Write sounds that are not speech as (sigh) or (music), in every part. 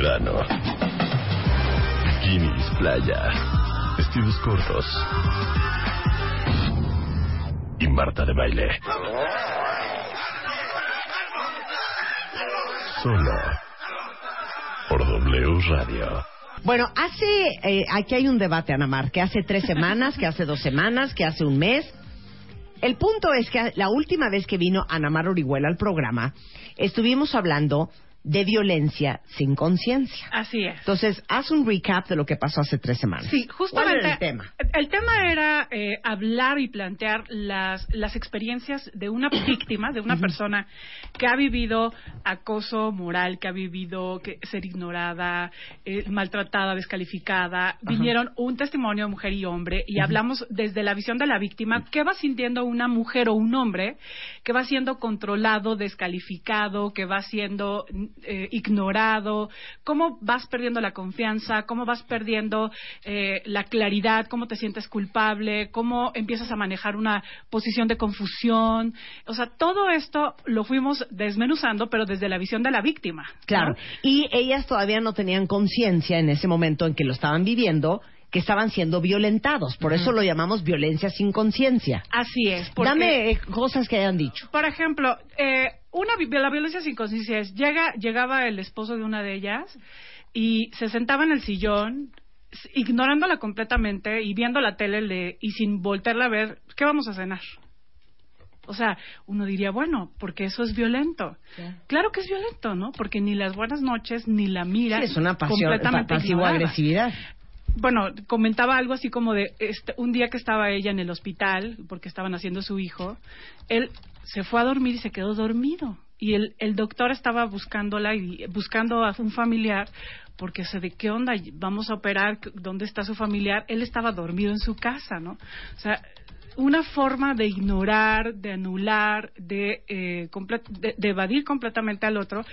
verano. Bikinis, playa, vestidos cortos. Y Marta de baile. Solo por W Radio. Bueno, hace, eh, aquí hay un debate, Anamar, que hace tres semanas, que hace dos semanas, que hace un mes. El punto es que la última vez que vino Anamar Orihuela al programa, estuvimos hablando de violencia sin conciencia. Así es. Entonces, haz un recap de lo que pasó hace tres semanas. Sí, justamente. ¿Cuál era el tema? El tema era eh, hablar y plantear las, las experiencias de una víctima, de una persona que ha vivido acoso moral, que ha vivido que, ser ignorada, eh, maltratada, descalificada. Vinieron un testimonio de mujer y hombre y hablamos desde la visión de la víctima, qué va sintiendo una mujer o un hombre que va siendo controlado, descalificado, que va siendo eh, ignorado, cómo vas perdiendo la confianza, cómo vas perdiendo eh, la claridad, cómo te sientes culpable, cómo empiezas a manejar una posición de confusión. O sea, todo esto lo fuimos desmenuzando, pero desde la visión de la víctima. Claro. Y ellas todavía no tenían conciencia en ese momento en que lo estaban viviendo que estaban siendo violentados. Por eso lo llamamos violencia sin conciencia. Así es. porque- Dame eh, cosas que hayan dicho. Por ejemplo, eh, una vi- la violencia sin conciencia es llega llegaba el esposo de una de ellas y se sentaba en el sillón s- ignorándola completamente y viendo la tele le- y sin voltearla a ver qué vamos a cenar. O sea, uno diría, bueno, porque eso es violento. Claro que es violento, ¿no? Porque ni las buenas noches ni la mira Sí, es una pasión, completamente ignorada pasivo-agresividad. Bueno, comentaba algo así como de este, un día que estaba ella en el hospital porque estaban haciendo su hijo, él se fue a dormir y se quedó dormido. Y el, el doctor estaba buscándola y buscando a un familiar porque se de qué onda vamos a operar dónde está su familiar él estaba dormido en su casa no o sea una forma de ignorar, de anular, de, eh, de, de evadir completamente al otro,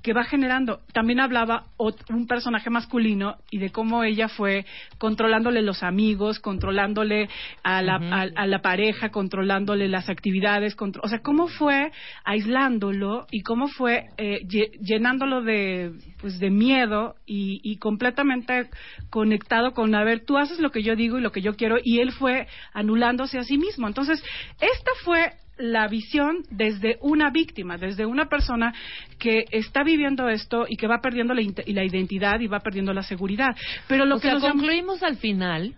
que va generando. También hablaba un personaje masculino y de cómo ella fue controlándole los amigos, controlándole a la, a, a la pareja, controlándole las actividades, contro- o sea, cómo fue aislándolo y cómo fue eh, lle- llenándolo de, pues, de miedo y, y completamente conectado con, a ver, tú haces lo que yo digo y lo que yo quiero, y él fue anulándose a sí mismo. Entonces, esta fue la visión desde una víctima, desde una persona que está viviendo esto y que va perdiendo la, identidad y va perdiendo la seguridad. Pero lo o que sea, nos llama- concluimos al final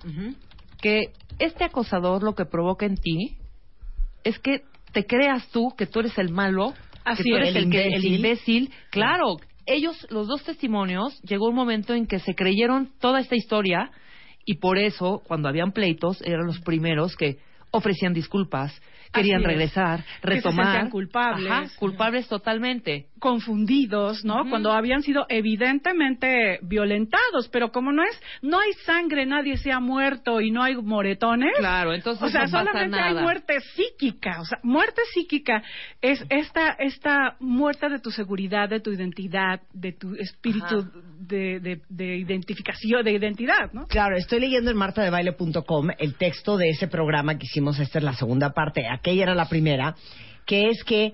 que este acosador lo que provoca en ti es que te creas tú que tú eres el malo, Así que tú es. eres el, El que- el imbécil. imbécil. Claro, ellos, los dos testimonios, llegó un momento en que se creyeron toda esta historia y por eso, cuando habían pleitos, eran los primeros que ofrecían disculpas, querían regresar, Que se retomar. sentían culpables. Ajá, culpables totalmente. confundidos, ¿no? Cuando habían sido evidentemente violentados, pero como no es, no hay sangre, nadie se ha muerto y no hay moretones. Claro, entonces o sea, no pasa solamente hay muerte psíquica. O sea, muerte psíquica es esta, esta muerte de tu seguridad, de tu identidad, de tu espíritu de, de identificación, de identidad, ¿no? Claro, estoy leyendo en martadebaile.com el texto de ese programa que hicimos, esta es la segunda parte, aquella era la primera, que es que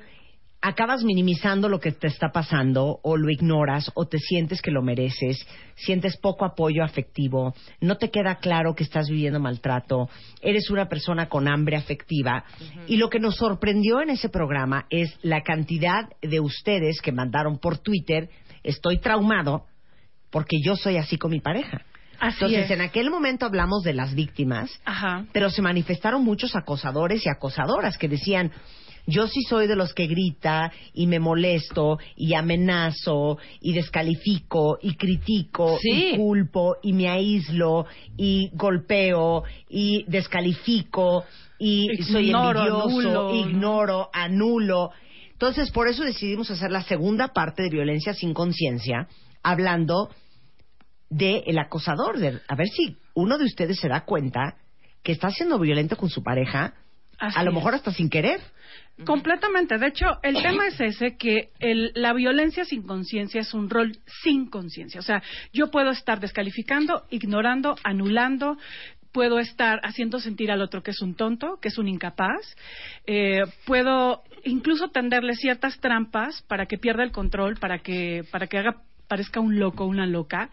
acabas minimizando lo que te está pasando o lo ignoras o te sientes que lo mereces, sientes poco apoyo afectivo, no te queda claro que estás viviendo maltrato, eres una persona con hambre afectiva y lo que nos sorprendió en ese programa es la cantidad de ustedes que mandaron por Twitter, estoy traumado porque yo soy así con mi pareja. Así Entonces, es. en aquel momento hablamos de las víctimas, Ajá. pero se manifestaron muchos acosadores y acosadoras que decían, yo sí soy de los que grita y me molesto y amenazo y descalifico y critico Sí. y culpo y me aíslo y golpeo y descalifico y soy envidioso, ignoro, anulo. Entonces, por eso decidimos hacer la segunda parte de violencia sin conciencia, hablando de el acosador, de, a ver si uno de ustedes se da cuenta que está siendo violento con su pareja, Así a lo es. mejor hasta sin querer. Completamente. De hecho, el tema es ese, que el- la violencia sin conciencia es un rol sin conciencia. O sea, yo puedo estar descalificando, ignorando, anulando, puedo estar haciendo sentir al otro que es un tonto, que es un incapaz, eh, puedo incluso tenderle ciertas trampas para que pierda el control, para que, para que haga parezca un loco, una loca,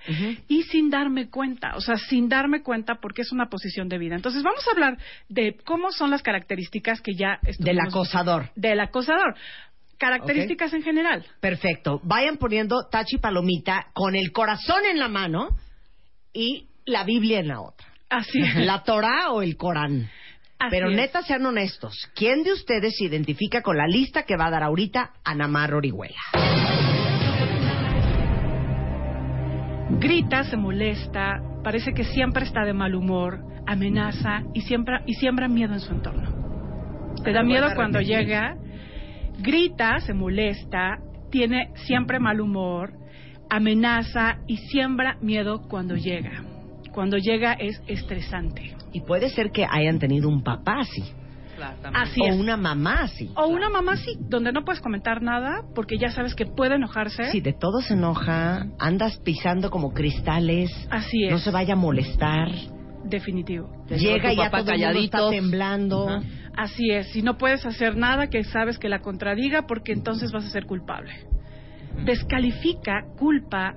y sin darme cuenta, o sea, sin darme cuenta porque es una posición de vida. Entonces, vamos a hablar de cómo son las características que ya Del acosador. Del acosador. Características en general. Perfecto. Vayan poniendo tachi palomita con el corazón en la mano y la Biblia en la otra. Así es. La Torah o el Corán. Así Pero es. neta, sean honestos. ¿Quién de ustedes se identifica con la lista que va a dar ahorita Anamar Orihuela? Grita, se molesta, parece que siempre está de mal humor, amenaza y siembra, y siembra miedo en su entorno. Te da miedo cuando llega, grita, se molesta, tiene siempre mal humor, amenaza y siembra miedo cuando llega. Cuando llega es estresante. Y puede ser que hayan tenido un papá así. Claro. Así o es. una mamá así. O una mamá sí, donde no puedes comentar nada porque ya sabes que puede enojarse. Si de todo se enoja, andas pisando como cristales, Así es. no se vaya a molestar. Definitivo. Llega y ya todo el mundo está temblando. Así es, si no puedes hacer nada que sabes que la contradiga porque entonces vas a ser culpable. Descalifica, culpa.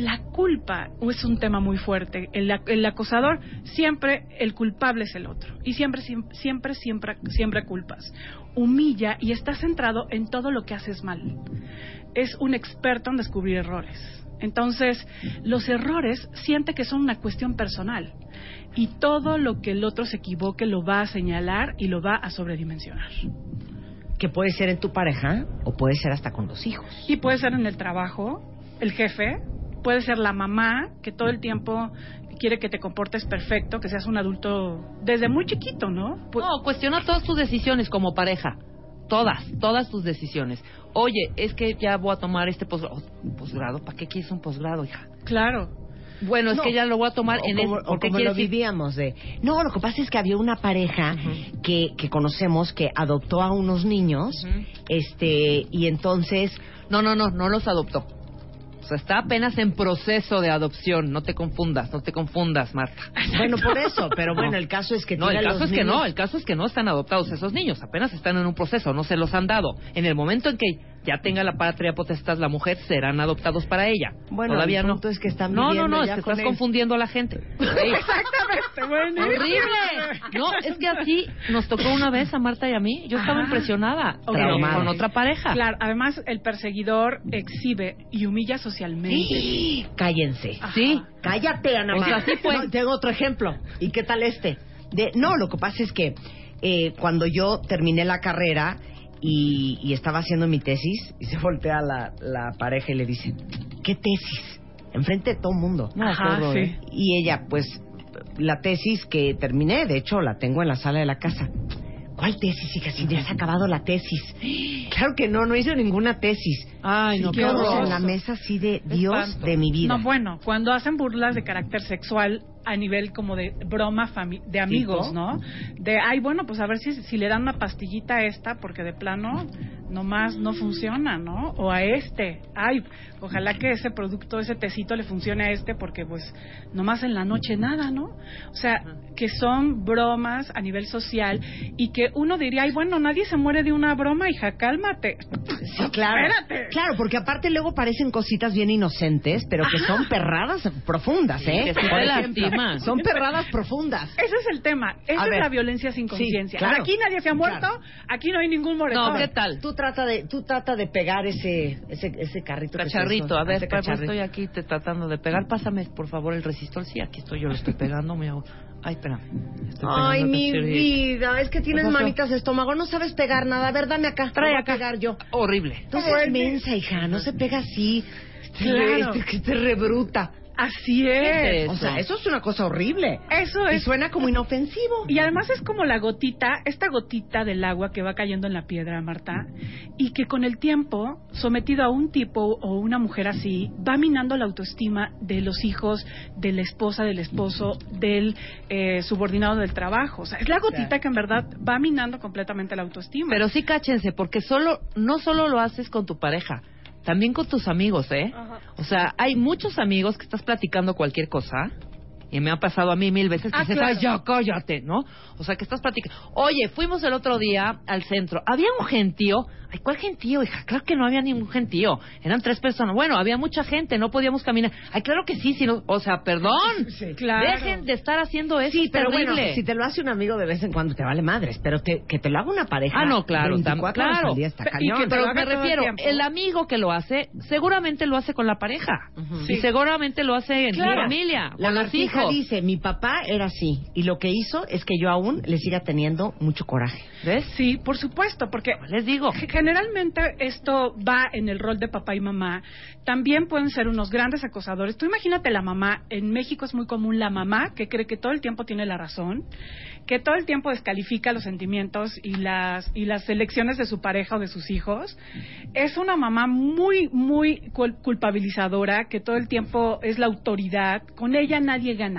La culpa es un tema muy fuerte. El, el acosador siempre el culpable es el otro y siempre siem- siempre siempre siempre culpas. Humilla y está centrado en todo lo que haces mal. Es un experto en descubrir errores. Entonces, los errores siente que son una cuestión personal y todo lo que el otro se equivoque lo va a señalar y lo va a sobredimensionar. Que puede ser en tu pareja o puede ser hasta con los hijos. Y puede ser en el trabajo, el jefe, puede ser la mamá que todo el tiempo quiere que te comportes perfecto, que seas un adulto desde muy chiquito, ¿no? Pu- No, cuestiona todas tus decisiones como pareja. Todas, todas tus decisiones. Oye, es que ya voy a tomar este posgrado. Oh, ¿Posgrado? ¿Para qué quieres un posgrado, hija? Claro. Bueno, es No. que ya lo voy a tomar o en como, el... o ¿Por qué como lo vivíamos de no lo que pasa es que había una pareja que, que conocemos que adoptó a unos niños este y entonces No, no, no, no los adoptó. O sea, está apenas en proceso de adopción. No te confundas, no te confundas, Marta. (laughs) bueno por eso pero No. bueno el caso es que No, el caso los es que no, el caso es que no están adoptados esos niños, apenas están en un proceso, no se los han dado. En el momento en que ya tenga la patria potestad la mujer, serán adoptados para ella. Bueno, Todavía el no. es que están No, no, no, es que con estás él. confundiendo a la gente. (laughs) Sí. Exactamente, bueno. ¡Horrible! No, es que así nos tocó una vez a Marta y a mí. Yo estaba Ajá. impresionada. Ok. pero Traumada. con otra pareja. Claro, además el perseguidor exhibe y humilla socialmente. cállense Ajá. Sí. cállate Ana O sea, sí fue. No, tengo otro ejemplo y qué tal este de no lo que pasa es que eh, cuando yo terminé la carrera y, y estaba haciendo mi tesis y se (laughs) voltea la, la pareja y le dice qué tesis enfrente de todo el mundo Ajá, sí. ¿eh? y ella pues la tesis que terminé de hecho la tengo en la sala de la casa ¿Cuál tesis, hija? Si ya has acabado la tesis. Claro que no, no hice ninguna tesis. Ay, no, y qué horror. en la mesa así de Dios Espanto. de mi vida. No, bueno, cuando hacen burlas de carácter sexual a nivel como de broma de amigos. ¿no? De, ay, bueno, pues a ver si, si le dan una pastillita a esta, porque de plano nomás no funciona, ¿no? O a este, ay, ojalá que ese producto, ese tecito le funcione a este, porque pues nomás en la noche nada, ¿no? O sea, que son bromas a nivel social y que uno diría, ay, bueno, nadie se muere de una broma, hija, cálmate. Sí, claro. Espérate. Claro, porque aparte luego parecen cositas bien inocentes, pero que son perradas profundas, ¿eh? sí. Son perradas profundas. Ese es el tema. Esa A es ver. la violencia sin Sí, conciencia. claro. Aquí nadie se ha muerto, Claro. aquí no hay ningún moretón. No, ¿qué tal? Tú trata de, tú trata de pegar ese, ese, ese carrito. Cacharrito, a ver, cacharrito. estoy aquí te tratando de pegar. Pásame, por favor, el resistor. Sí, aquí estoy, yo lo estoy pegando. Me hago... Ay, espera. Estoy Ay, mi vida, es que tienes manitas de estómago, no sabes pegar nada. A ver, dame acá. Trae acá. pegar yo. Horrible. Tú eres mensa, hija, no se pega así. Claro. Este, que te rebruta. Así ¿Qué es. es O sea, Eso. es una cosa horrible. Eso Y es. suena como inofensivo. Y además es como la gotita, esta gotita del agua que va cayendo en la piedra, Marta, y que con el tiempo, sometido a un tipo o una mujer así, va minando la autoestima de los hijos, de la esposa, del esposo, del eh, subordinado del trabajo. O sea, es la gotita que en verdad va minando completamente la autoestima. Pero sí cáchense, porque solo, no solo lo haces con tu pareja, también con tus amigos, ¿eh? Ajá. O sea, hay muchos amigos que estás platicando cualquier cosa y me ha pasado a mí mil veces que Ah, dices, claro. "Ay, ya cállate, ¿no? O sea, que estás platicando. Oye, fuimos el otro día al centro. Había un gentío. Ay, ¿cuál gentío, hija? Claro que no había ningún gentío. Eran tres personas. Bueno, había mucha gente, no podíamos caminar. Ay, claro que sí, sino, o sea, perdón. (laughs) Claro. Dejen de estar haciendo eso. Sí, pero terrible. bueno, si te lo hace un amigo de vez en cuando te vale madres, pero te- que te lo haga una pareja. Ah, no, claro, tam- 24 horas claro. al día está cañón. que Pero me el refiero, el amigo que lo hace, seguramente lo hace con la pareja. Sí. Y seguramente lo hace en Claro. su familia, La con los Dice, mi papá era así, y lo que hizo es que yo aún le siga teniendo mucho coraje. ¿Ves? Sí, por supuesto, porque Les digo. Ge- Generalmente esto va en el rol de papá y mamá. También pueden ser unos grandes acosadores. Tú imagínate la mamá. En México es muy común la mamá que cree que todo el tiempo tiene la razón, que todo el tiempo descalifica los sentimientos y las y las elecciones de su pareja o de sus hijos. Es una mamá muy muy cul- culpabilizadora que todo el tiempo es la autoridad. Con ella nadie gana.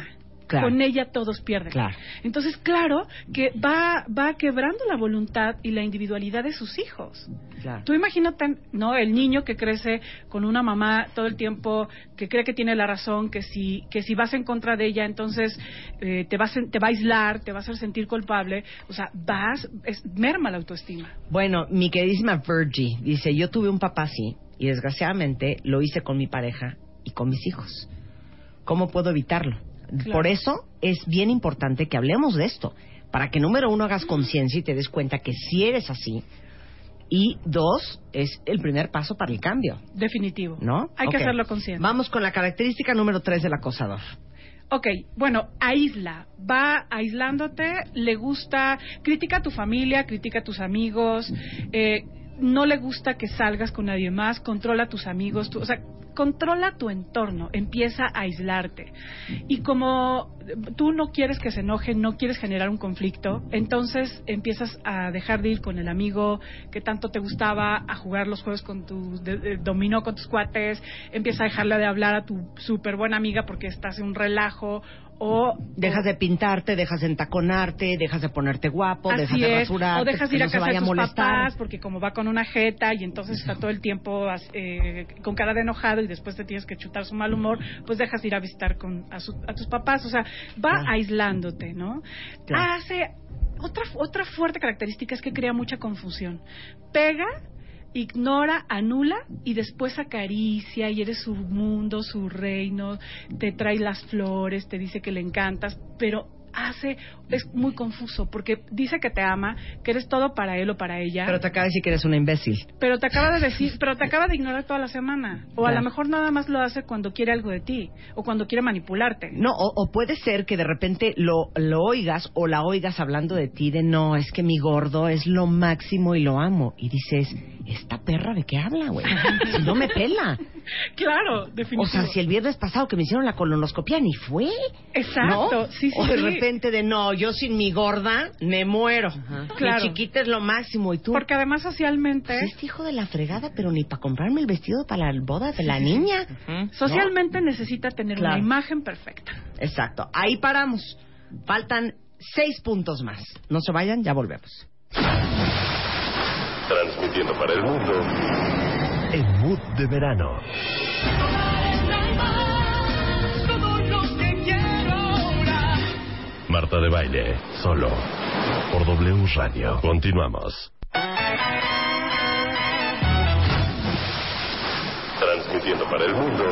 Claro. Con ella todos pierden. Claro. Entonces, claro que va, va quebrando la voluntad y la individualidad de sus hijos. Claro. Tú imagínate, ¿no? El niño que crece con una mamá todo el tiempo que cree que tiene la razón, que si, que si vas en contra de ella, entonces eh, te, vas, a- te va a aislar, te va a hacer sentir culpable. O sea, vas, es, merma la autoestima. Bueno, mi queridísima Virgie dice, yo tuve un papá así, y desgraciadamente lo hice con mi pareja y con mis hijos. ¿Cómo puedo evitarlo? Claro. Por eso es bien importante que hablemos de esto, para que número uno hagas conciencia y te des cuenta que si eres así, y dos, es el primer paso para el cambio, Definitivo. ¿no? Hay que hacerlo consciente. Vamos con la característica número tres del acosador. Ok, bueno, aísla, va aislándote, le gusta, critica a tu familia, critica a tus amigos, eh, no le gusta que salgas con nadie más, controla a tus amigos, tú- o sea, controla tu entorno, empieza a aislarte. Y como tú no quieres que se enoje, no quieres generar un conflicto, entonces empiezas a dejar de ir con el amigo que tanto te gustaba, a jugar los juegos con tu de- dominó con tus cuates, empieza a dejarle de hablar a tu súper buena amiga porque estás en un relajo o Dejas de pintarte, dejas de entaconarte, dejas de ponerte guapo, Así dejas de es, rasurarte, o dejas de ir a no casa de tus papás porque como va con una jeta y entonces está todo el tiempo eh, con cara de enojado y después te tienes que chutar su mal humor, pues dejas de ir a visitar con, a, su- a tus papás, o sea, va Claro. aislándote, ¿no? Claro. Hace otra otra fuerte característica es que crea mucha confusión. Pega ignora, anula y después acaricia y eres su mundo, su reino, te trae las flores, te dice que le encantas, pero hace, es muy confuso porque dice que te ama, que eres todo para él o para ella, Pero te acaba de decir que eres una imbécil. pero te acaba de decir, pero te acaba de ignorar toda la semana. O a Claro. lo mejor nada más lo hace cuando quiere algo de ti o cuando quiere manipularte. No, o, o puede ser que de repente lo, lo oigas o la oigas hablando de ti de no, es que mi gordo es lo máximo y lo amo. Y dices, ¿esta perra de qué habla, güey? Si no me pela. (laughs) Claro, definitivo. O sea, si el viernes pasado que me hicieron la colonoscopia ni fue. Exacto, ¿no? sí, sí, O de sí. repente de no, yo sin mi gorda me muero. Claro. Mi chiquita es lo máximo y tú. Porque además socialmente, Pues este hijo de la fregada, pero ni para comprarme el vestido para la boda de la niña. socialmente necesita tener Claro. una imagen perfecta. Exacto. Ahí paramos. Faltan seis puntos más. No se vayan, ya volvemos. Transmitiendo para el mundo. En Mood de Verano. Marta de Baile, solo. Por W Radio. Continuamos. Transmitiendo para el mundo.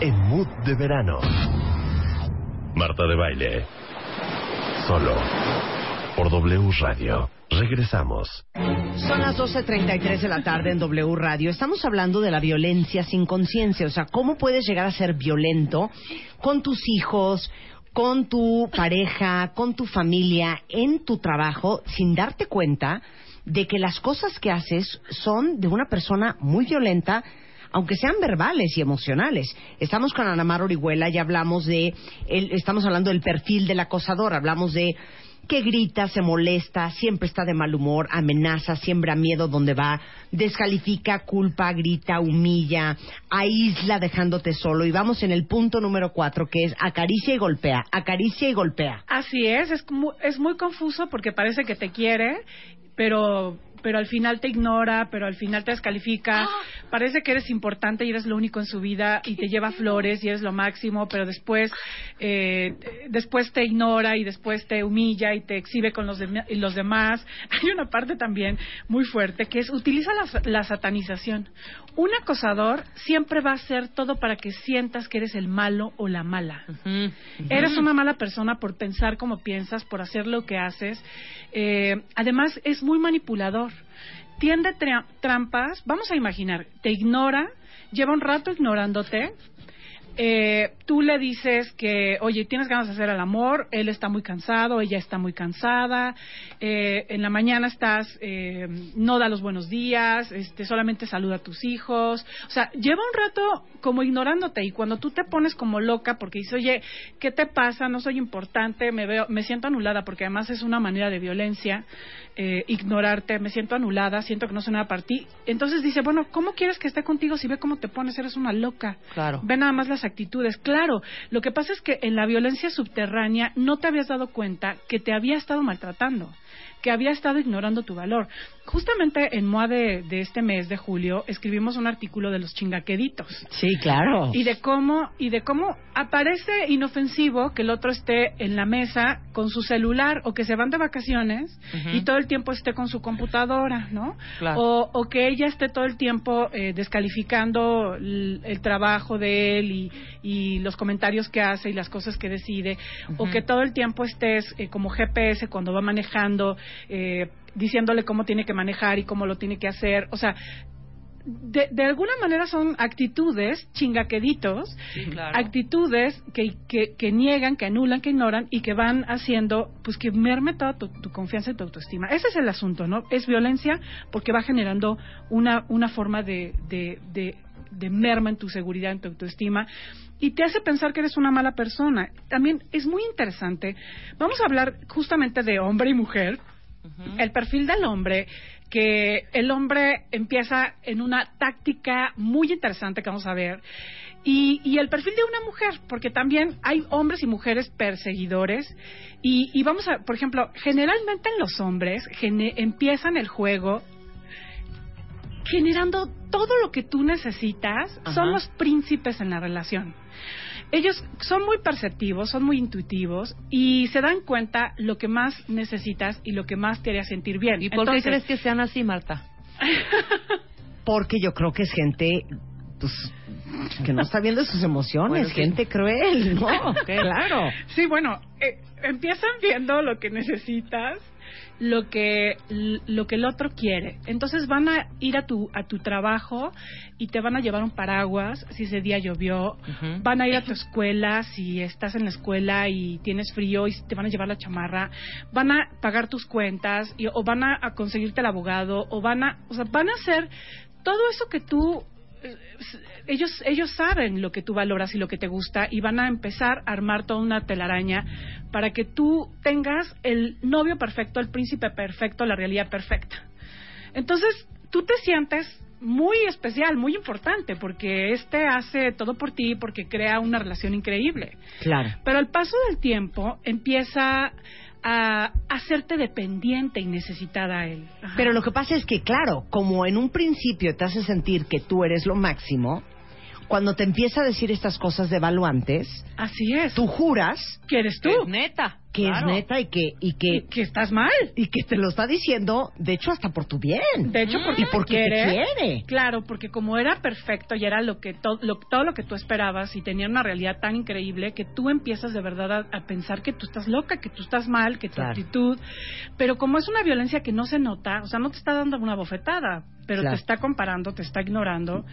En Mood de Verano. Marta de Baile. Solo. Por W Radio. Regresamos. Son las 12.33 de la tarde en W Radio. Estamos hablando de la violencia sin conciencia. O sea, ¿cómo puedes llegar a ser violento con tus hijos, con tu pareja, con tu familia, en tu trabajo, sin darte cuenta de que las cosas que haces son de una persona muy violenta? aunque sean verbales y emocionales. Estamos con Ana Mar Orihuela y hablamos de, el- estamos hablando del perfil del acosador, hablamos de que grita, se molesta, siempre está de mal humor, amenaza, siembra miedo donde va, descalifica, culpa, grita, humilla, aísla dejándote solo. Y vamos en el punto número cuatro, que es acaricia y golpea, acaricia y golpea. Así es, es es muy confuso porque parece que te quiere, pero pero al final te ignora, pero al final te descalifica. parece que eres importante y eres lo único en su vida y te lleva flores y eres lo máximo, pero después, eh, después te ignora y después te humilla y te exhibe con los, y los demás. (laughs) Hay una parte también muy fuerte que es utiliza la, la satanización. Un acosador siempre va a hacer todo para que sientas que eres el malo o la mala. Eres una mala persona por pensar como piensas, por hacer lo que haces. Eh, además, es muy manipulador. Tiende tra- trampas. Vamos a imaginar, te ignora, lleva un rato ignorándote. Eh, tú le dices que, oye, tienes ganas de hacer el amor, él está muy cansado, ella está muy cansada, eh, en la mañana estás, eh, no da los buenos días, este, solamente saluda a tus hijos, o sea, lleva un rato como ignorándote y cuando tú te pones como loca porque dices, oye, ¿qué te pasa? No soy importante, me veo, me siento anulada porque además es una manera de violencia, eh, ignorarte, me siento anulada, siento que no soy nada para ti. Entonces dice, bueno, ¿cómo quieres que esté contigo si ve cómo te pones? Eres una loca. Claro. Ve nada más las actitudes. Claro, lo que pasa es que en la violencia subterránea no te habías dado cuenta que te había estado maltratando, que había estado ignorando tu valor. Justamente en MOA de, de este mes de julio escribimos un artículo de los chingaqueditos Sí, claro. y de cómo y de cómo aparece inofensivo que el otro esté en la mesa con su celular o que se van de vacaciones y todo el tiempo esté con su computadora, ¿no? Claro. O, o que ella esté todo el tiempo eh, descalificando el, el trabajo de él y, y los comentarios que hace y las cosas que decide, o que todo el tiempo estés eh, como GPS cuando va manejando, eh, diciéndole cómo tiene que manejar y cómo lo tiene que hacer, o sea, de, de alguna manera son actitudes chingaqueditos, Sí, claro. actitudes que, que, que niegan, que anulan, que ignoran y que van haciendo pues que merme toda tu, tu confianza y tu autoestima. Ese es el asunto, ¿no? Es violencia porque va generando una, una forma de, de, de, de merma en tu seguridad, en tu autoestima y te hace pensar que eres una mala persona. También es muy interesante. Vamos a hablar justamente de hombre y mujer El perfil del hombre, que el hombre empieza en una táctica muy interesante que vamos a ver, y, y el perfil de una mujer, porque también hay hombres y mujeres perseguidores, y, y vamos a, por ejemplo, generalmente en los hombres gene- empiezan el juego generando todo lo que tú necesitas, Ajá. son los príncipes en la relación. Ellos son muy perceptivos, son muy intuitivos y se dan cuenta lo que más necesitas y lo que más te haría sentir bien. ¿Y por qué Entonces, crees que sean así, Marta? (laughs) Porque yo creo que es gente pues, que no está viendo sus emociones, Bueno, sí. gente cruel, ¿no? (laughs) Claro. Sí, bueno, eh, empiezan viendo lo que necesitas, lo que lo que el otro quiere. Entonces van a ir a tu a tu trabajo y te van a llevar un paraguas si ese día llovió. Van a ir a tu escuela si estás en la escuela y tienes frío y te van a llevar la chamarra. Van a pagar tus cuentas y, o van a, a conseguirte el abogado o van a, o sea, van a hacer todo eso que tú ellos ellos saben lo que tú valoras y lo que te gusta y van a empezar a armar toda una telaraña para que tú tengas el novio perfecto, el príncipe perfecto, la realidad perfecta. Entonces, tú te sientes muy especial, muy importante, porque este hace todo por ti, porque crea una relación increíble. Claro. Pero al paso del tiempo empieza a hacerte dependiente y necesitada a él. Pero lo que pasa es que, claro, como en un principio te hace sentir que tú eres lo máximo, cuando te empieza a decir estas cosas devaluantes, así es. tú juras que eres tú, Es neta. que claro. es neta y que, y y que, que estás mal. y que te lo está diciendo, de hecho, hasta por tu bien. De hecho, porque, y porque quiere. te quiere. Claro, porque como era perfecto y era lo que to- lo- todo lo que tú esperabas y tenía una realidad tan increíble que tú empiezas de verdad a, a pensar que tú estás loca, que tú estás mal, que tu Claro. actitud, pero como es una violencia que no se nota, o sea, no te está dando una bofetada, pero Claro. te está comparando, te está ignorando.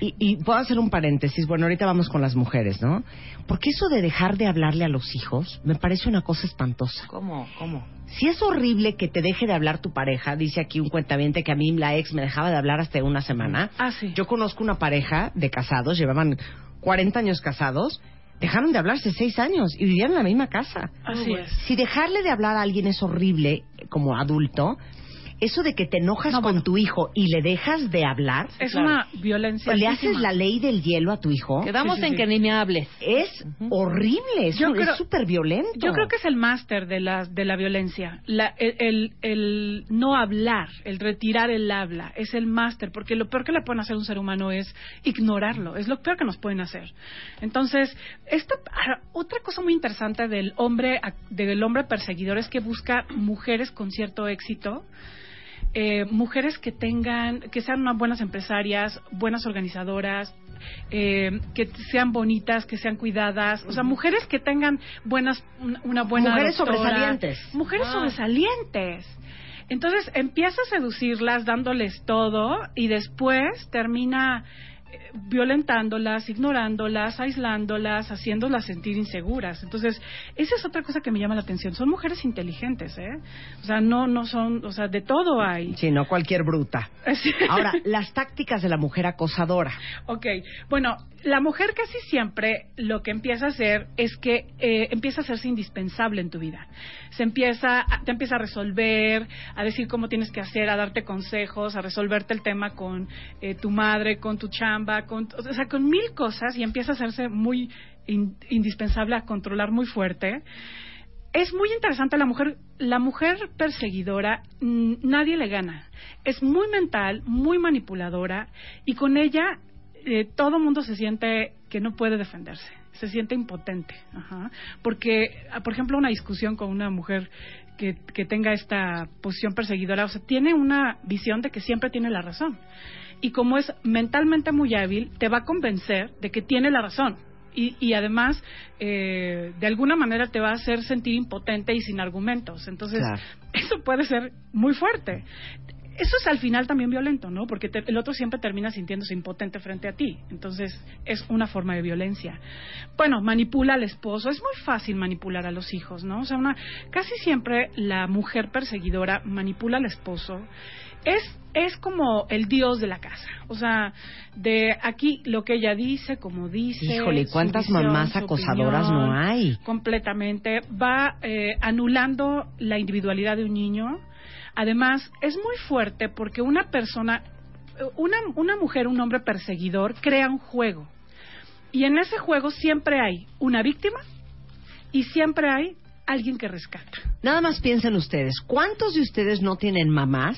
Y, y puedo hacer un paréntesis. Bueno, ahorita vamos con las mujeres, ¿no? Porque eso de dejar de hablarle a los hijos me parece una cosa espantosa. ¿Cómo? ¿Cómo? Si es horrible que te deje de hablar tu pareja, dice aquí un cuentaviente que a mí la ex me dejaba de hablar hasta una semana. Ah, sí. Yo conozco una pareja de casados, llevaban 40 años casados, dejaron de hablarse 6 años y vivían en la misma casa. Así es. Si dejarle de hablar a alguien es horrible como adulto, eso de que te enojas No, con bueno. tu hijo y le dejas de hablar, Es Claro. una violencia. le haces la ley del hielo a tu hijo, Quedamos Sí, sí, en sí. que ni me hables. es horrible, es súper violento. Yo creo que es el máster de la, de la violencia. La- el, el- el no hablar, el retirar el habla, es el máster, porque lo peor que le pueden hacer a un ser humano es ignorarlo, es lo peor que nos pueden hacer. Entonces, esta, otra cosa muy interesante del hombre, ac- del hombre perseguidor es que busca mujeres con cierto éxito, eh, mujeres que tengan, que sean unas buenas empresarias, buenas organizadoras, eh, que sean bonitas, que sean cuidadas, o sea, mujeres que tengan buenas, una, buena Mujeres doctora, sobresalientes. mujeres Ah. sobresalientes. Entonces empieza a seducirlas dándoles todo y después termina violentándolas, ignorándolas, aislándolas, haciéndolas sentir inseguras. Entonces, esa es otra cosa que me llama la atención. Son mujeres inteligentes, ¿eh? O sea, no, no son, o sea, de todo hay. Sí, no cualquier bruta. (laughs) Sí. Ahora, las tácticas de la mujer acosadora. Ok, bueno, la mujer casi siempre lo que empieza a hacer es que eh, empieza a hacerse indispensable en tu vida. Se empieza, a- te empieza a resolver, a decir cómo tienes que hacer, a darte consejos, a resolverte el tema con eh, tu madre, con tu chamba, con, o sea, con mil cosas y empieza a hacerse muy in- indispensable, a controlar muy fuerte. Es muy interesante la mujer, la mujer perseguidora, nadie le gana. Es muy mental, muy manipuladora y con ella eh, todo mundo se siente que no puede defenderse, se siente impotente. Ajá. Porque, por ejemplo, una discusión con una mujer que, que tenga esta posición perseguidora, o sea, tiene una visión de que siempre tiene la razón. Y como es mentalmente muy hábil, te va a convencer de que tiene la razón. Y, y además, eh, de alguna manera te va a hacer sentir impotente y sin argumentos. Entonces, Claro. (laughs) eso puede ser muy fuerte. Eso es al final también violento, ¿no? Porque te- el otro siempre termina sintiéndose impotente frente a ti. Entonces, es una forma de violencia. Bueno, manipula al esposo. Es muy fácil manipular a los hijos, ¿no? O sea, una, casi siempre la mujer perseguidora manipula al esposo. Es, es como el dios de la casa. O sea, de aquí lo que ella dice, como dice. Híjole, ¿cuántas visión, mamás acosadoras opinión no hay? completamente, va eh, anulando la individualidad de un niño. Además, es muy fuerte porque una persona, una, una mujer, un hombre perseguidor, crea un juego. Y en ese juego siempre hay una víctima y siempre hay alguien que rescata. Nada más piensen ustedes, ¿cuántos de ustedes no tienen mamás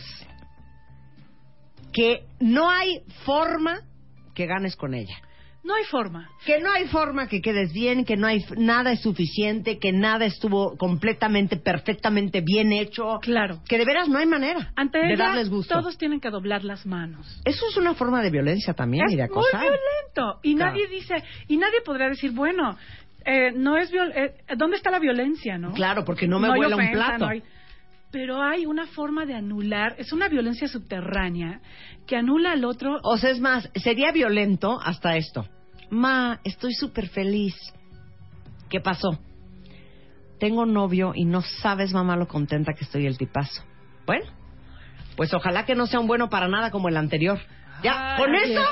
que no hay forma que ganes con ella? No hay forma. Que no hay forma que quedes bien, que no hay nada es suficiente, que nada estuvo completamente, perfectamente bien hecho. Claro. Que de veras no hay manera Ante de ella, darles gusto. todos tienen que doblar las manos. Eso es una forma de violencia también y de es muy acosar. violento y Claro. nadie dice y nadie podría decir bueno eh, no es viol eh, dónde está la violencia no Claro, porque no me vuela un plato. no hay- pero hay una forma de anular es una violencia subterránea que anula al otro O sea, es más, sería violento hasta esto. Ma, estoy súper feliz. ¿Qué pasó? Tengo novio y no sabes, mamá, lo contenta que estoy el tipazo. Bueno, pues ojalá que no sea un bueno para nada como el anterior. Ya, con eso,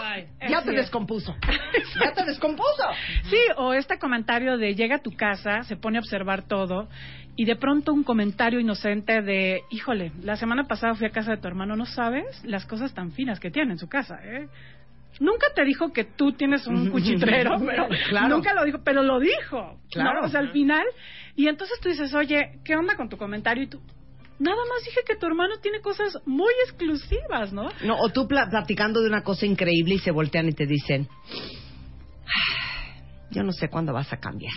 ya te es. descompuso. (laughs) ya te descompuso. Sí, o este comentario de llega a tu casa, se pone a observar todo y de pronto un comentario inocente de, híjole, la semana pasada fui a casa de tu hermano, ¿no sabes las cosas tan finas que tiene en su casa? ¿eh? Nunca te dijo que tú tienes un (laughs) cuchitrero, pero Claro. nunca lo dijo, pero lo dijo. ¿no? Claro. O sea, al final. Y entonces tú dices, oye, ¿qué onda con tu comentario? Y tú, nada más dije que tu hermano tiene cosas muy exclusivas, ¿no? No, o tú pla- platicando de una cosa increíble y se voltean y te dicen, "Ah, yo no sé cuándo vas a cambiar.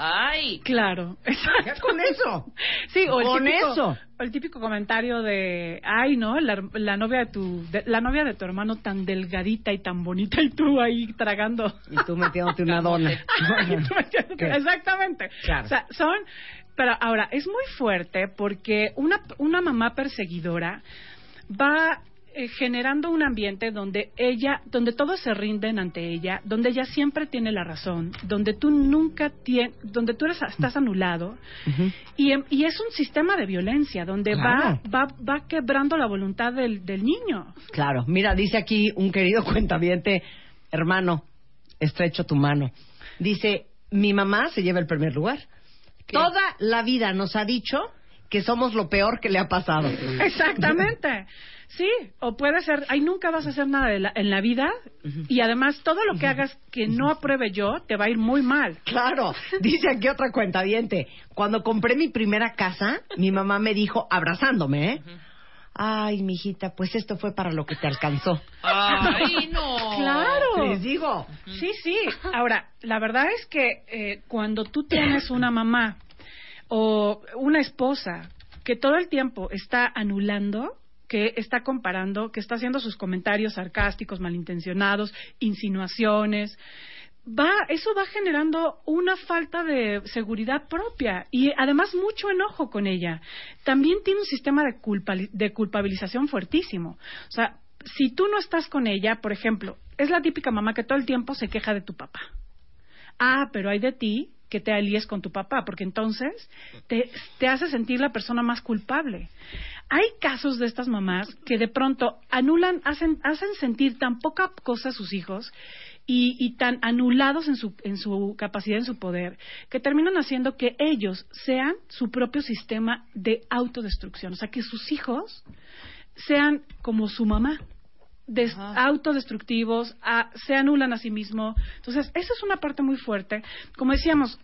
Ay, Claro, (laughs) Ya con eso. Sí, o el Con típico, eso. o el típico comentario de, ay, no, la, la novia de tu, de- la novia de tu hermano tan delgadita y tan bonita y tú ahí tragando. Y tú metiéndote una (laughs) dona. Y tú metiéndote- (laughs) ¿Qué? Exactamente. Claro. O sea, son, pero ahora es muy fuerte porque una una mamá perseguidora va eh, generando un ambiente donde ella, donde todos se rinden ante ella, donde ella siempre tiene la razón, donde tú nunca tienes, donde tú eres, estás anulado, Ujú. y, em- y es un sistema de violencia donde Claro. va, va, va quebrando la voluntad del, del niño. Claro, mira, dice aquí un querido (laughs) cuentaviente, hermano, estrecho tu mano. Dice, mi mamá se lleva el primer lugar. Toda la vida nos ha dicho que somos lo peor que le ha pasado. Exactamente. (laughs) Sí, o puede ser, ahí nunca vas a hacer nada de la- en la vida y además todo lo que hagas que no apruebe yo te va a ir muy mal. Claro, (laughs) dice aquí otra cuenta Cuando compré mi primera casa, mi mamá me dijo, abrazándome, ¿eh? Ay, mijita, pues esto fue para lo que te alcanzó. Ay, (laughs) no. Claro. Les digo. Sí, sí. Ahora, la verdad es que eh, cuando tú tienes una mamá o una esposa que todo el tiempo está anulando, que está comparando, que está haciendo sus comentarios sarcásticos, malintencionados, insinuaciones, va, eso va generando una falta de seguridad propia y además mucho enojo con ella. También tiene un sistema de, culpali- de culpabilización fuertísimo. O sea, si tú no estás con ella, por ejemplo, es la típica mamá que todo el tiempo se queja de tu papá. Ah, pero hay de ti que te alíes con tu papá, porque entonces te, te hace sentir la persona más culpable. Hay casos de estas mamás que de pronto anulan, hacen, hacen sentir tan poca cosa a sus hijos y, y tan anulados en su, en su capacidad, en su poder, que terminan haciendo que ellos sean su propio sistema de autodestrucción. O sea, que sus hijos sean como su mamá, des- autodestructivos, a- se anulan a sí mismo. Entonces, esa es una parte muy fuerte. Como decíamos,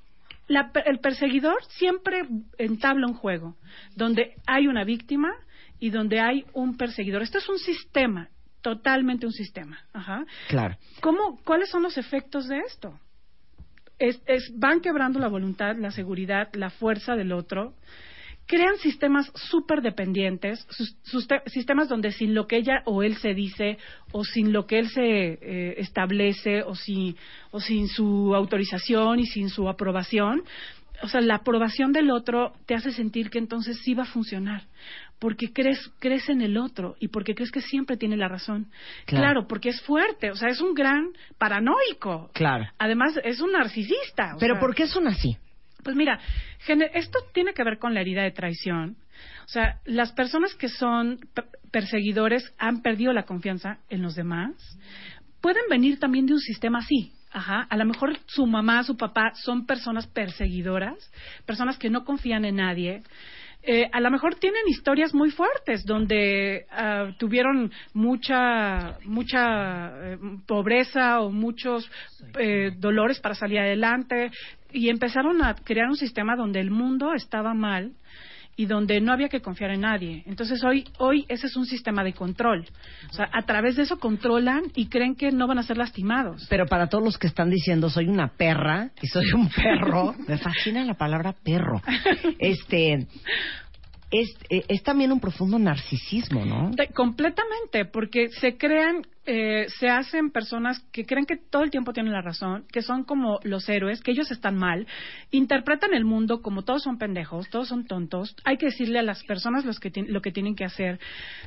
la el perseguidor siempre entabla un juego donde hay una víctima y donde hay un perseguidor. Esto es un sistema, totalmente un sistema. Ajá. Claro. ¿Cómo, ¿Cuáles son los efectos de esto? Es, es- van quebrando la voluntad, la seguridad, la fuerza del otro. Crean sistemas súper dependientes, sus- sus te- sistemas donde sin lo que ella o él se dice, o sin lo que él se eh, establece, o, si, o sin su autorización y sin su aprobación, o sea, la aprobación del otro te hace sentir que entonces sí va a funcionar, porque crees, crees en el otro y porque crees que siempre tiene la razón. Claro. Claro, porque es fuerte, o sea, es un gran paranoico. Claro. Además, es un narcisista. o Pero sea, ¿por qué son así? Pues mira, esto tiene que ver con la herida de traición. O sea, las personas que son per- perseguidores han perdido la confianza en los demás. Pueden venir también de un sistema así. Ajá. A lo mejor su mamá, su papá son personas perseguidoras, personas que no confían en nadie. Eh, a lo mejor tienen historias muy fuertes donde ah, tuvieron mucha mucha eh, pobreza o muchos eh, dolores para salir adelante y empezaron a crear un sistema donde el mundo estaba mal y donde no había que confiar en nadie. Entonces hoy hoy ese es un sistema de control. O sea, a través de eso controlan y creen que no van a ser lastimados. Pero para todos los que están diciendo soy una perra y soy un perro, (laughs) me fascina la palabra perro. Este es, eh, es también un profundo narcisismo, ¿no? De- completamente, porque se crean, eh, se hacen personas que creen que todo el tiempo tienen la razón, que son como los héroes, que ellos están mal, interpretan el mundo como todos son pendejos, todos son tontos, hay que decirle a las personas los que lo que tienen que hacer.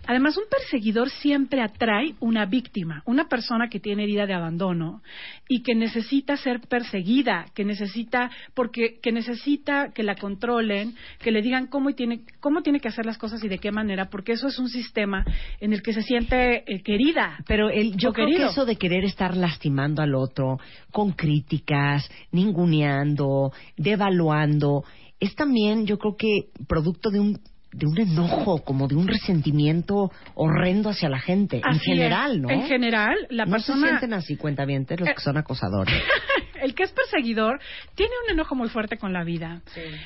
Además, un perseguidor siempre atrae una víctima, una persona que tiene herida de abandono y que necesita ser perseguida, que necesita, porque, que necesita que la controlen, que le digan cómo tiene, cómo tiene que hacer las cosas y de qué manera, porque eso es un sistema en el que se siente eh, querida. Pero el, yo o creo querido. que eso de querer estar lastimando al otro, con críticas, ninguneando, devaluando, es también, yo creo que producto de un de un enojo, como de un resentimiento horrendo hacia la gente, en es. general, ¿no? En general, la no se persona, sienten así, cuentavientes, los Eh, que son acosadores. (laughs) el que es perseguidor, tiene un enojo muy fuerte con la vida.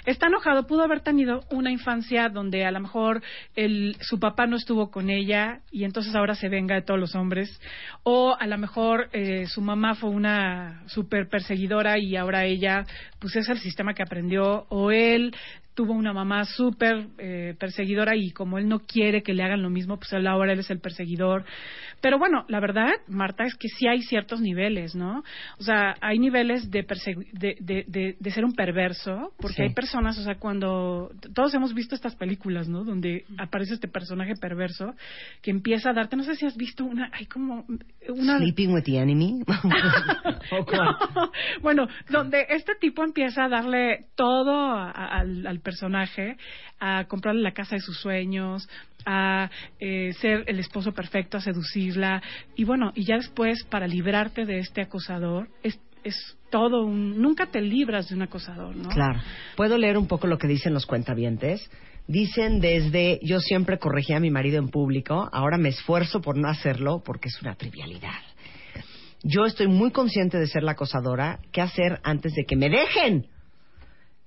Está enojado, pudo haber tenido una infancia donde a lo mejor el, su papá no estuvo con ella y entonces ahora se venga de todos los hombres. O a lo mejor eh, su mamá fue una super perseguidora y ahora ella, pues es el sistema que aprendió. O él tuvo una mamá súper eh, perseguidora y como él no quiere que le hagan lo mismo, pues él ahora él es el perseguidor. Pero bueno, la verdad, Marta, es que sí hay ciertos niveles, ¿no? O sea, hay niveles de, persegui- de, de, de, de ser un perverso, porque Sí. hay personas, o sea, cuando todos hemos visto estas películas, ¿no? Donde aparece este personaje perverso que empieza a darte, no sé si has visto una, hay como una... Sleeping with the enemy. (laughs) ¿O cuál? bueno, donde este tipo empieza a darle todo a- a- al, al personaje, a comprarle la casa de sus sueños, a eh, ser el esposo perfecto, a seducirla, y bueno, y ya después para librarte de este acosador es, es todo un... Nunca te libras de un acosador, ¿no? Claro. ¿Puedo leer un poco lo que dicen los cuentavientes? Dicen desde yo siempre corregía a mi marido en público, ahora me esfuerzo por no hacerlo porque es una trivialidad. Yo estoy muy consciente de ser la acosadora. ¿Qué hacer antes de que me dejen?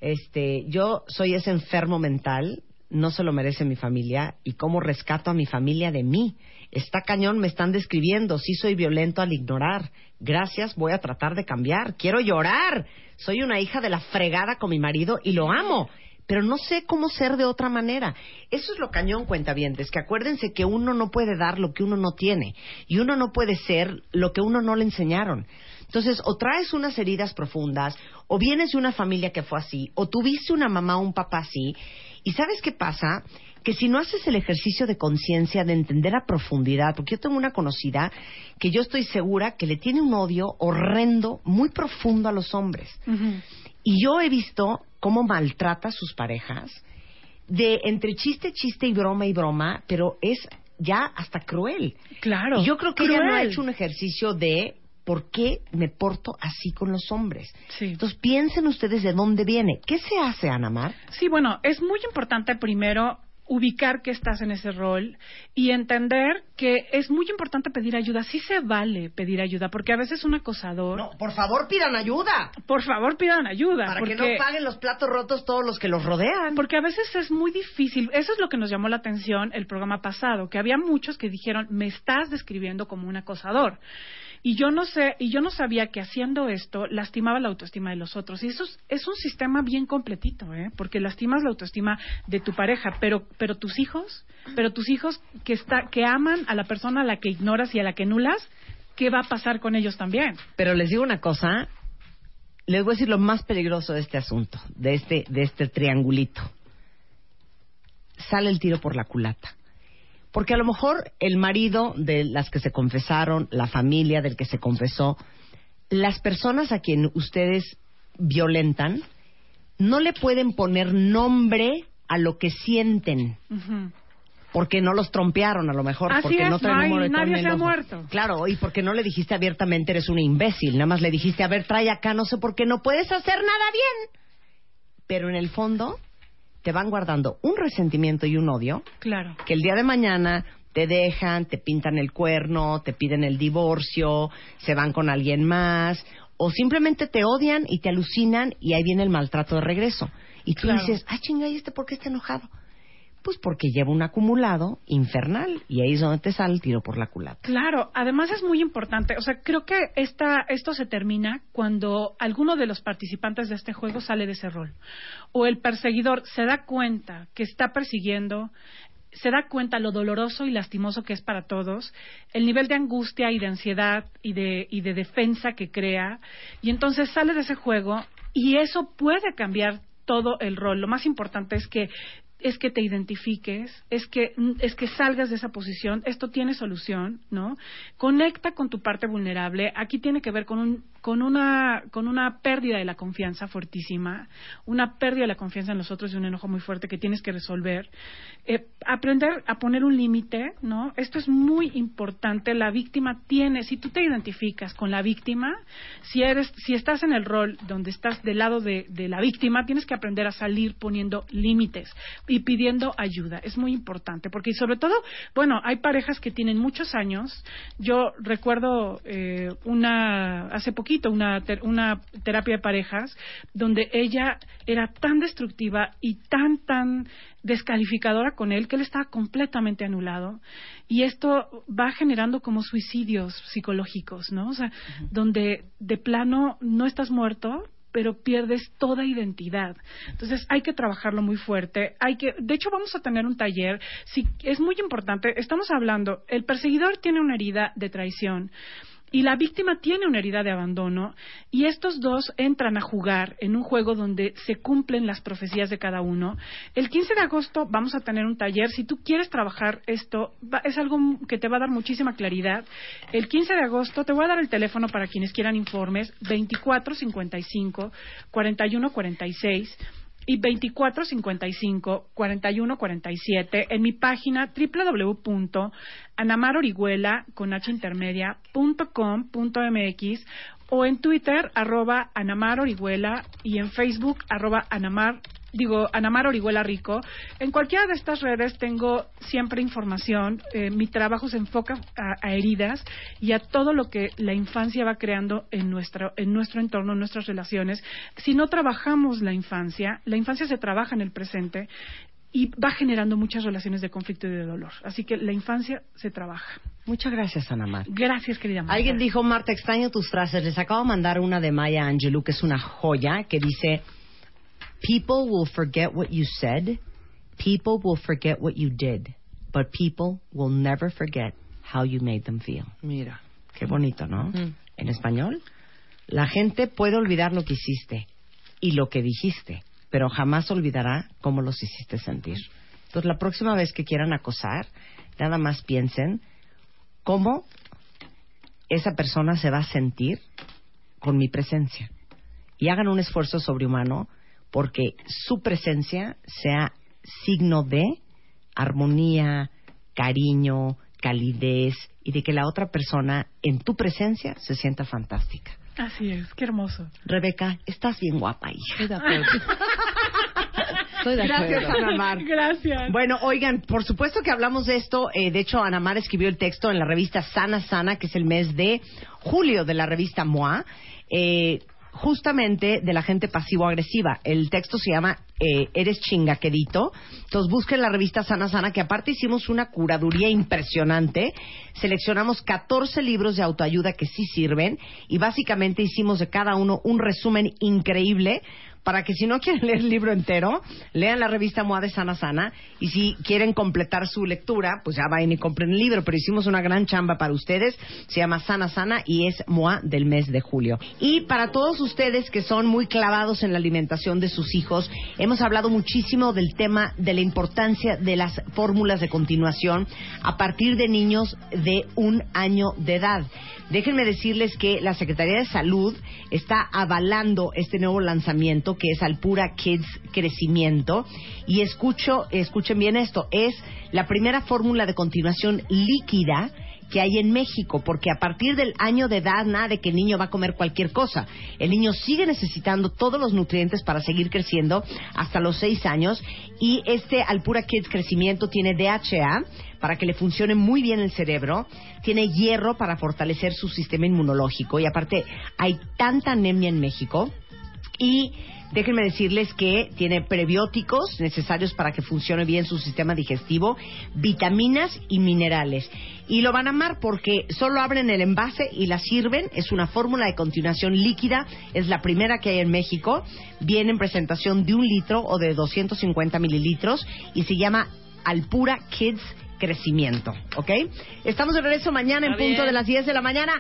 Este, yo soy ese enfermo mental, no se lo merece mi familia y cómo rescato a mi familia de mí. Está cañón, me están describiendo, sí soy violento al ignorar. Gracias, voy a tratar de cambiar. Quiero llorar. Soy una hija de la fregada con mi marido y lo amo pero no sé cómo ser de otra manera. Eso es lo cañón, cuentavientes, que acuérdense que uno no puede dar lo que uno no tiene y uno no puede ser lo que uno no le enseñaron. Entonces, o traes unas heridas profundas, o vienes de una familia que fue así, o tuviste una mamá o un papá así, y ¿sabes qué pasa? Que si no haces el ejercicio de conciencia, de entender a profundidad, porque yo tengo una conocida que yo estoy segura que le tiene un odio horrendo, muy profundo a los hombres. Y yo he visto cómo maltrata a sus parejas, de entre chiste, chiste y broma y broma, pero es ya hasta cruel. Claro. Y yo creo que ella no ha hecho un ejercicio de por qué me porto así con los hombres. Sí. Entonces piensen ustedes de dónde viene. ¿Qué se hace, Ana Mar? Sí, bueno, es muy importante primero ubicar que estás en ese rol y entender que es muy importante pedir ayuda. Sí se vale pedir ayuda, porque a veces un acosador... No, por favor pidan ayuda. Por favor pidan ayuda. Para porque, que no paguen los platos rotos todos los que los rodean. Porque a veces es muy difícil. Eso es lo que nos llamó la atención el programa pasado, que había muchos que dijeron, me estás describiendo como un acosador. Y yo no sé, y yo no sabía que haciendo esto lastimaba la autoestima de los otros. Y eso es, es un sistema bien completito, ¿eh? Porque lastimas la autoestima de tu pareja, pero, pero tus hijos, pero tus hijos que está, que aman a la persona a la que ignoras y a la que nulas, ¿qué va a pasar con ellos también? Pero les digo una cosa, les voy a decir lo más peligroso de este asunto, de este, de este triangulito. Sale el tiro por la culata. Porque a lo mejor el marido de las que se confesaron, la familia del que se confesó, las personas a quien ustedes violentan, no le pueden poner nombre a lo que sienten. Porque no los trompearon, a lo mejor. Así porque es, no traen no hay- un nadie se ha muerto. Claro, y porque no le dijiste abiertamente eres una imbécil. Nada más le dijiste, a ver, trae acá, no sé por qué no puedes hacer nada bien. Pero en el fondo te van guardando un resentimiento y un odio Claro. que el día de mañana te dejan, te pintan el cuerno, te piden el divorcio, se van con alguien más, o simplemente te odian y te alucinan y ahí viene el maltrato de regreso. Y tú Claro. dices, ah, chinga, ¿y este por qué está enojado? Pues porque lleva un acumulado infernal y ahí es donde te sale el tiro por la culata. Claro, además es muy importante, o sea, creo que esta, esto se termina cuando alguno de los participantes de este juego sale de ese rol. O el perseguidor se da cuenta que está persiguiendo, se da cuenta lo doloroso y lastimoso que es para todos, el nivel de angustia y de ansiedad y de, y de defensa que crea, y entonces sale de ese juego y eso puede cambiar todo el rol. Lo más importante es que es que te identifiques, es que es que salgas de esa posición, esto tiene solución, ¿no? Conecta con tu parte vulnerable. Aquí tiene que ver con un con una con una pérdida de la confianza fuertísima, una pérdida de la confianza en los otros y un enojo muy fuerte que tienes que resolver. Eh, aprender a poner un límite, ¿no? Esto es muy importante. La víctima tiene, si tú te identificas con la víctima, si eres si estás en el rol donde estás del lado de, de la víctima, tienes que aprender a salir poniendo límites pidiendo ayuda. Es muy importante porque sobre todo, bueno, hay parejas que tienen muchos años. Yo recuerdo eh, una hace poquito una ter- una terapia de parejas donde ella era tan destructiva y tan tan descalificadora con él que él estaba completamente anulado y esto va generando como suicidios psicológicos, ¿no? O sea, donde de plano no estás muerto, pero pierdes toda identidad. Entonces hay que trabajarlo muy fuerte. Hay que, de hecho, vamos a tener un taller. Sí, es muy importante. Estamos hablando. El perseguidor tiene una herida de traición y la víctima tiene una herida de abandono y estos dos entran a jugar en un juego donde se cumplen las profecías de cada uno. El 15 de agosto vamos a tener un taller. Si tú quieres trabajar esto, es algo que te va a dar muchísima claridad. El 15 de agosto te voy a dar el teléfono para quienes quieran informes 2455 4146 y 2455-4147 en mi página www.anamarorihuela con h com mx o en Twitter arroba Anamar Orihuela y en Facebook arroba Anamar digo, Anamar Orihuela Rico. En cualquiera de estas redes tengo siempre información. Eh, mi trabajo se enfoca a, a heridas y a todo lo que la infancia va creando en nuestro, en nuestro entorno, en nuestras relaciones. Si no trabajamos la infancia, la infancia se trabaja en el presente y va generando muchas relaciones de conflicto y de dolor. Así que la infancia se trabaja. Muchas gracias, Ana Mar. Gracias, querida Marta. Alguien dijo, Marta, extraño tus frases. Les acabo de mandar una de Maya Angelou, que es una joya, que dice, People will forget what you said, people will forget what you did, but people will never forget how you made them feel. Mira. Qué bonito, ¿no? Mm. En español, la gente puede olvidar lo que hiciste y lo que dijiste, pero jamás olvidará cómo los hiciste sentir. Entonces, la próxima vez que quieran acosar, nada más piensen cómo esa persona se va a sentir con mi presencia. Y hagan un esfuerzo sobrehumano porque su presencia sea signo de armonía, cariño, calidez y de que la otra persona en tu presencia se sienta fantástica. Así es, qué hermoso. Rebeca, estás bien guapa, hija. Estoy de acuerdo. Estoy de Gracias, acuerdo. Ana Mar. Gracias. Bueno, oigan, por supuesto que hablamos de esto. eh, de hecho, Ana Mar escribió el texto en la revista Sana Sana, que es el mes de julio de la revista MOA. eh, justamente de la gente pasivo-agresiva. El texto se llama eh, Eres chingaquedito. Entonces busquen la revista Sana Sana, que aparte hicimos una curaduría impresionante. Seleccionamos 14 libros de autoayuda que sí sirven y básicamente hicimos de cada uno un resumen increíble para que si no quieren leer el libro entero, lean la revista MOA de Sana Sana y si quieren completar su lectura, pues ya vayan y compren el libro, pero hicimos una gran chamba para ustedes, se llama Sana Sana y es MOA del mes de julio. Y para todos ustedes que son muy clavados en la alimentación de sus hijos, hemos hablado muchísimo del tema de la importancia de las fórmulas de continuación a partir de niños de un año de edad. Déjenme decirles que la Secretaría de Salud está avalando este nuevo lanzamiento que es Alpura Kids Crecimiento y escucho, escuchen bien esto, es la primera fórmula de continuación líquida que hay en México, porque a partir del año de edad, nada de que el niño va a comer cualquier cosa. El niño sigue necesitando todos los nutrientes para seguir creciendo hasta los seis años y este Alpura Kids Crecimiento tiene DHA para que le funcione muy bien el cerebro, tiene hierro para fortalecer su sistema inmunológico y aparte hay tanta anemia en México y déjenme decirles que tiene prebióticos necesarios para que funcione bien su sistema digestivo, vitaminas y minerales. Y lo van a amar porque solo abren el envase y la sirven. Es una fórmula de continuación líquida. Es la primera que hay en México. Viene en presentación de un litro o de 250 mililitros y se llama Alpura Kids Crecimiento. ¿Ok? Estamos de regreso mañana en Está punto bien. de las 10 de la mañana.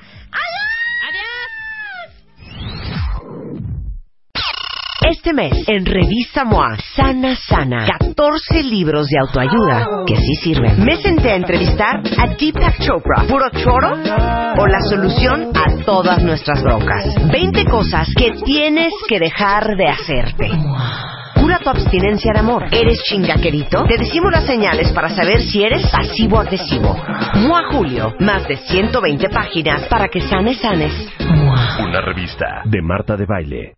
Este mes, en Revista MOA, Sana Sana, 14 libros de autoayuda que sí sirven. Me senté a entrevistar a Deepak Chopra, puro choro o la solución a todas nuestras broncas. 20 cosas que tienes que dejar de hacerte. Cura tu abstinencia de amor. ¿Eres chingaquerito? Te decimos las señales para saber si eres pasivo-agresivo. MOA Julio, más de 120 páginas para que sanes, sanes. Una revista de Marta de Baile.